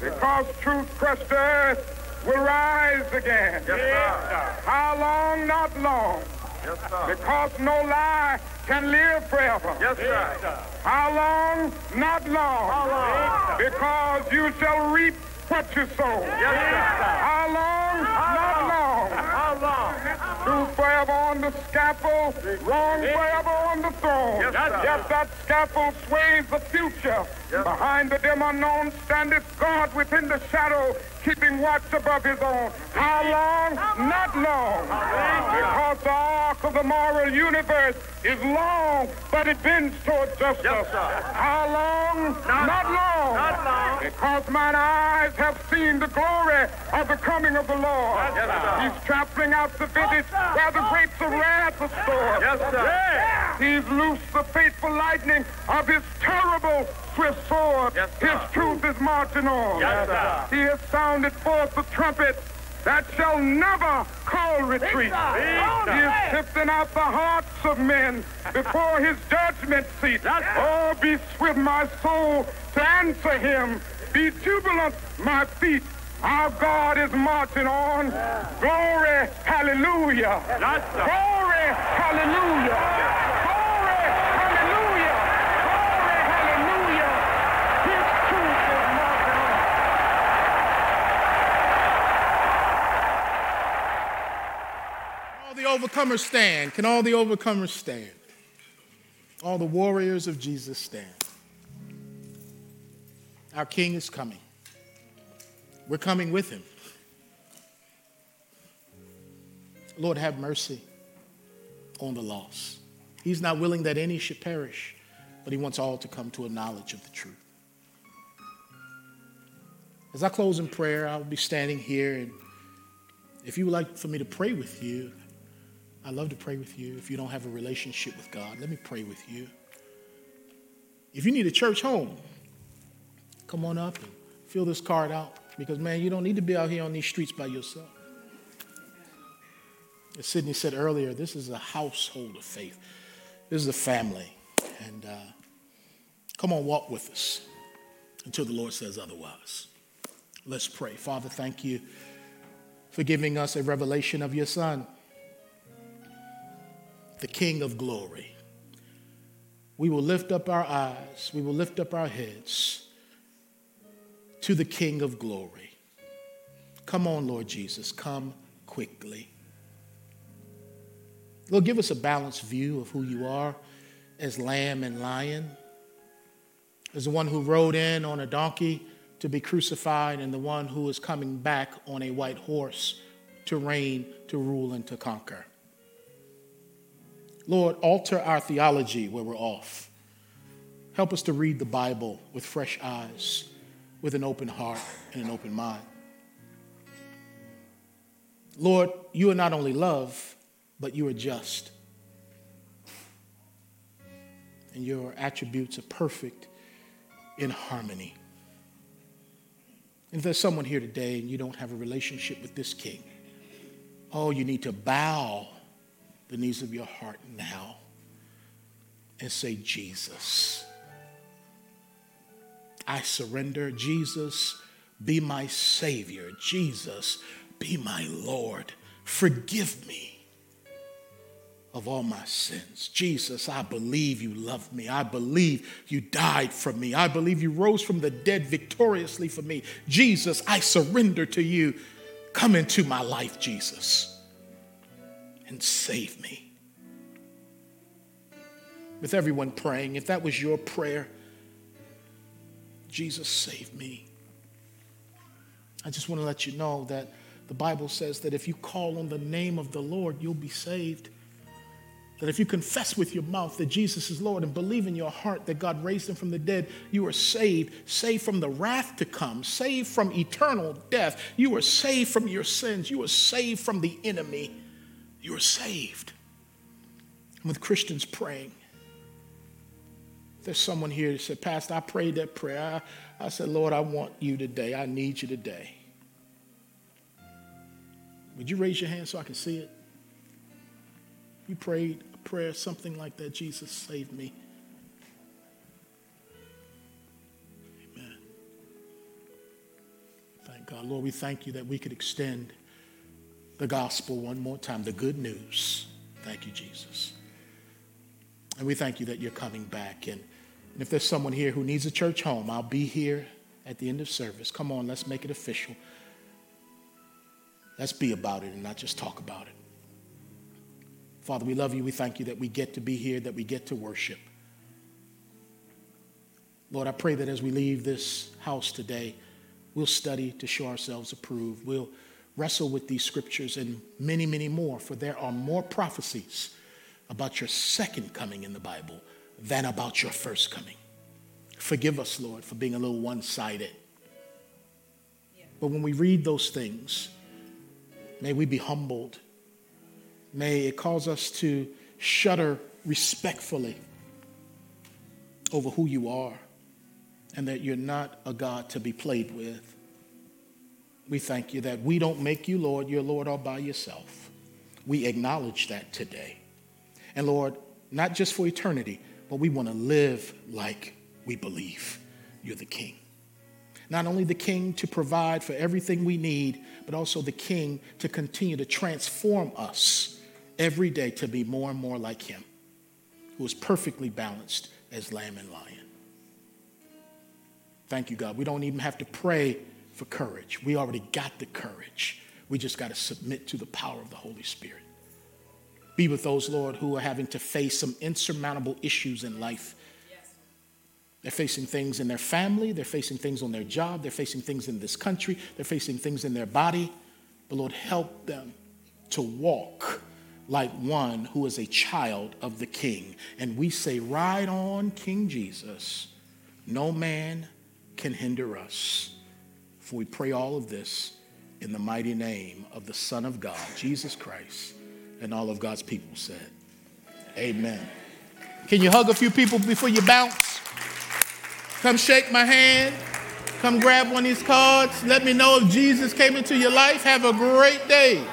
because truth crushed earth will rise again. Yes, sir. How long? Not long. Yes, sir. because no lie can live forever. Yes, sir. How long? Not long. How long? Because you shall reap what you sow. Yes, sir. How long? How not long. long. How long? Truth forever on the scaffold, wrong forever on the throne. Yes, yes that scaffold sways the future. Yes. Behind the dim unknown standeth God within the shadow keeping watch above his own. How long? Not long. Because the arc of the moral universe is long, but it bends toward justice. How long? Not long. Not long. Because mine eyes have seen the glory of the coming of the Lord. Yes, sir. He's trampling out the vintage where the grapes of wrath are stored. Yes, sir. He's loosed the fateful lightning of his terrible swift sword. Yes, his truth is marching on. Yes, he has sounded forth the trumpet that shall never call retreat. He is sifting out the hearts of men before his judgment seat. Oh, be swift, my soul, to answer him. Be jubilant, my feet. Our God is marching on. Glory, hallelujah. Glory, hallelujah. The overcomers stand? Can all the overcomers stand? All the warriors of Jesus stand. Our King is coming. We're coming with him. Lord, have mercy on the lost. He's not willing that any should perish, but he wants all to come to a knowledge of the truth. As I close in prayer, I'll be standing here, and if you would like for me to pray with you, I'd love to pray with you. If you don't have a relationship with God, let me pray with you. If you need a church home, come on up and fill this card out because, man, you don't need to be out here on these streets by yourself. As Sydney said earlier, this is a household of faith. This is a family. And uh, come on, walk with us until the Lord says otherwise. Let's pray. Father, thank you for giving us a revelation of your Son, the King of glory. We will lift up our eyes, we will lift up our heads to the King of glory. Come on, Lord Jesus, come quickly. Lord, give us a balanced view of who you are as lamb and lion, as the one who rode in on a donkey to be crucified, and the one who is coming back on a white horse to reign, to rule, and to conquer. Lord, alter our theology where we're off. Help us to read the Bible with fresh eyes, with an open heart and an open mind. Lord, you are not only love, but you are just. And your attributes are perfect in harmony. If there's someone here today and you don't have a relationship with this king, oh, you need to bow the knees of your heart now and say, Jesus, I surrender. Jesus, be my Savior. Jesus, be my Lord. Forgive me of all my sins. Jesus, I believe you love me. I believe you died for me. I believe you rose from the dead victoriously for me. Jesus, I surrender to you. Come into my life, Jesus, and save me. With everyone praying, if that was your prayer, Jesus, save me. I just want to let you know that the Bible says that if you call on the name of the Lord, you'll be saved. That if you confess with your mouth that Jesus is Lord and believe in your heart that God raised him from the dead, you are saved, saved from the wrath to come, saved from eternal death. You are saved from your sins. You are saved from the enemy. You are saved. And with Christians praying, there's someone here that said, Pastor, I prayed that prayer. I, I said, Lord, I want you today. I need you today. Would you raise your hand so I can see it? You prayed a prayer, something like that Jesus saved me. Amen. Thank God. Lord, we thank you that we could extend the gospel one more time, the good news. Thank you, Jesus. And we thank you that you're coming back. And, and if there's someone here who needs a church home, I'll be here at the end of service. Come on, let's make it official. Let's be about it and not just talk about it. Father, we love you. We thank you that we get to be here, that we get to worship. Lord, I pray that as we leave this house today, we'll study to show ourselves approved. We'll wrestle with these scriptures and many, many more, for there are more prophecies about your second coming in the Bible than about your first coming. Forgive us, Lord, for being a little one sided. But when we read those things, may we be humbled May it cause us to shudder respectfully over who you are and that you're not a God to be played with. We thank you that we don't make you Lord, you're Lord all by yourself. We acknowledge that today. And Lord, not just for eternity, but we want to live like we believe you're the King. Not only the King to provide for everything we need, but also the King to continue to transform us every day to be more and more like him, who is perfectly balanced as lamb and lion. Thank you, God. We don't even have to pray for courage. We already got the courage. We just got to submit to the power of the Holy Spirit. Be with those, Lord, who are having to face some insurmountable issues in life. They're facing things in their family, they're facing things on their job, they're facing things in this country, they're facing things in their body. But Lord, help them to walk like one who is a child of the King. And we say, Ride on, King Jesus. No man can hinder us. For we pray all of this in the mighty name of the Son of God, Jesus Christ, and all of God's people said, Amen. Can you hug a few people before you bounce? Come shake my hand. Come grab one of these cards. Let me know if Jesus came into your life. Have a great day.